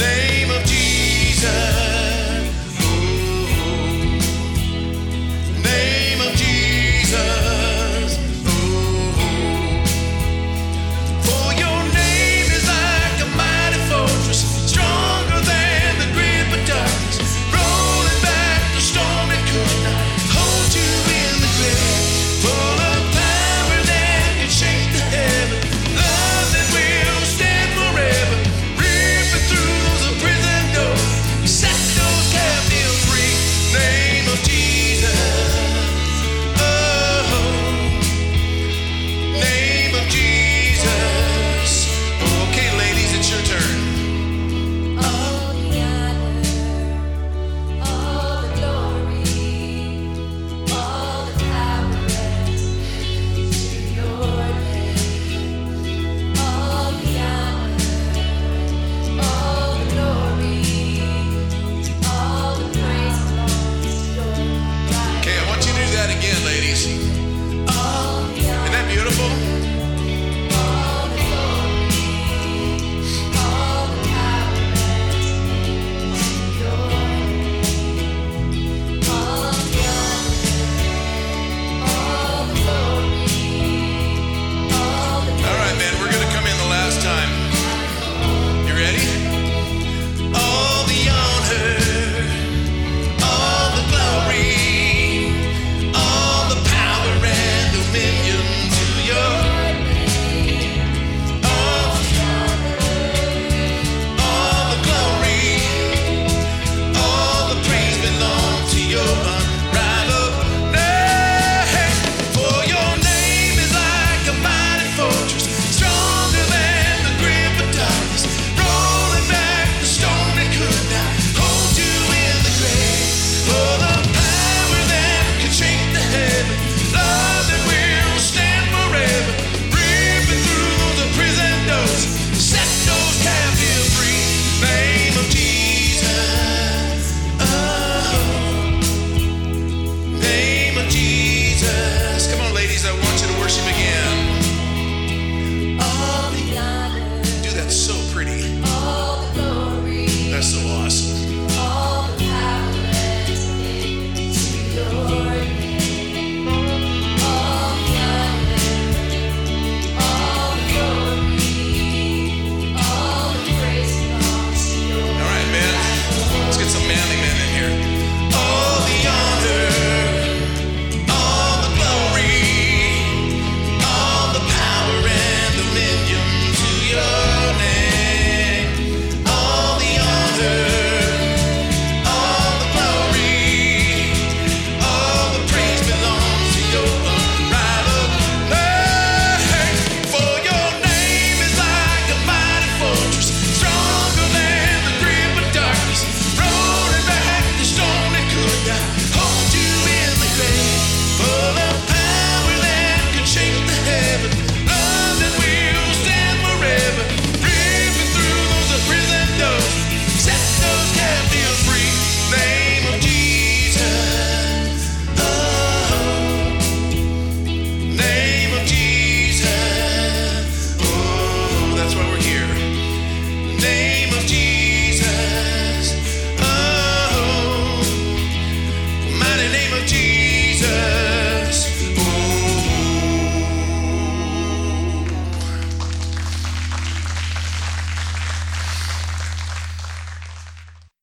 name.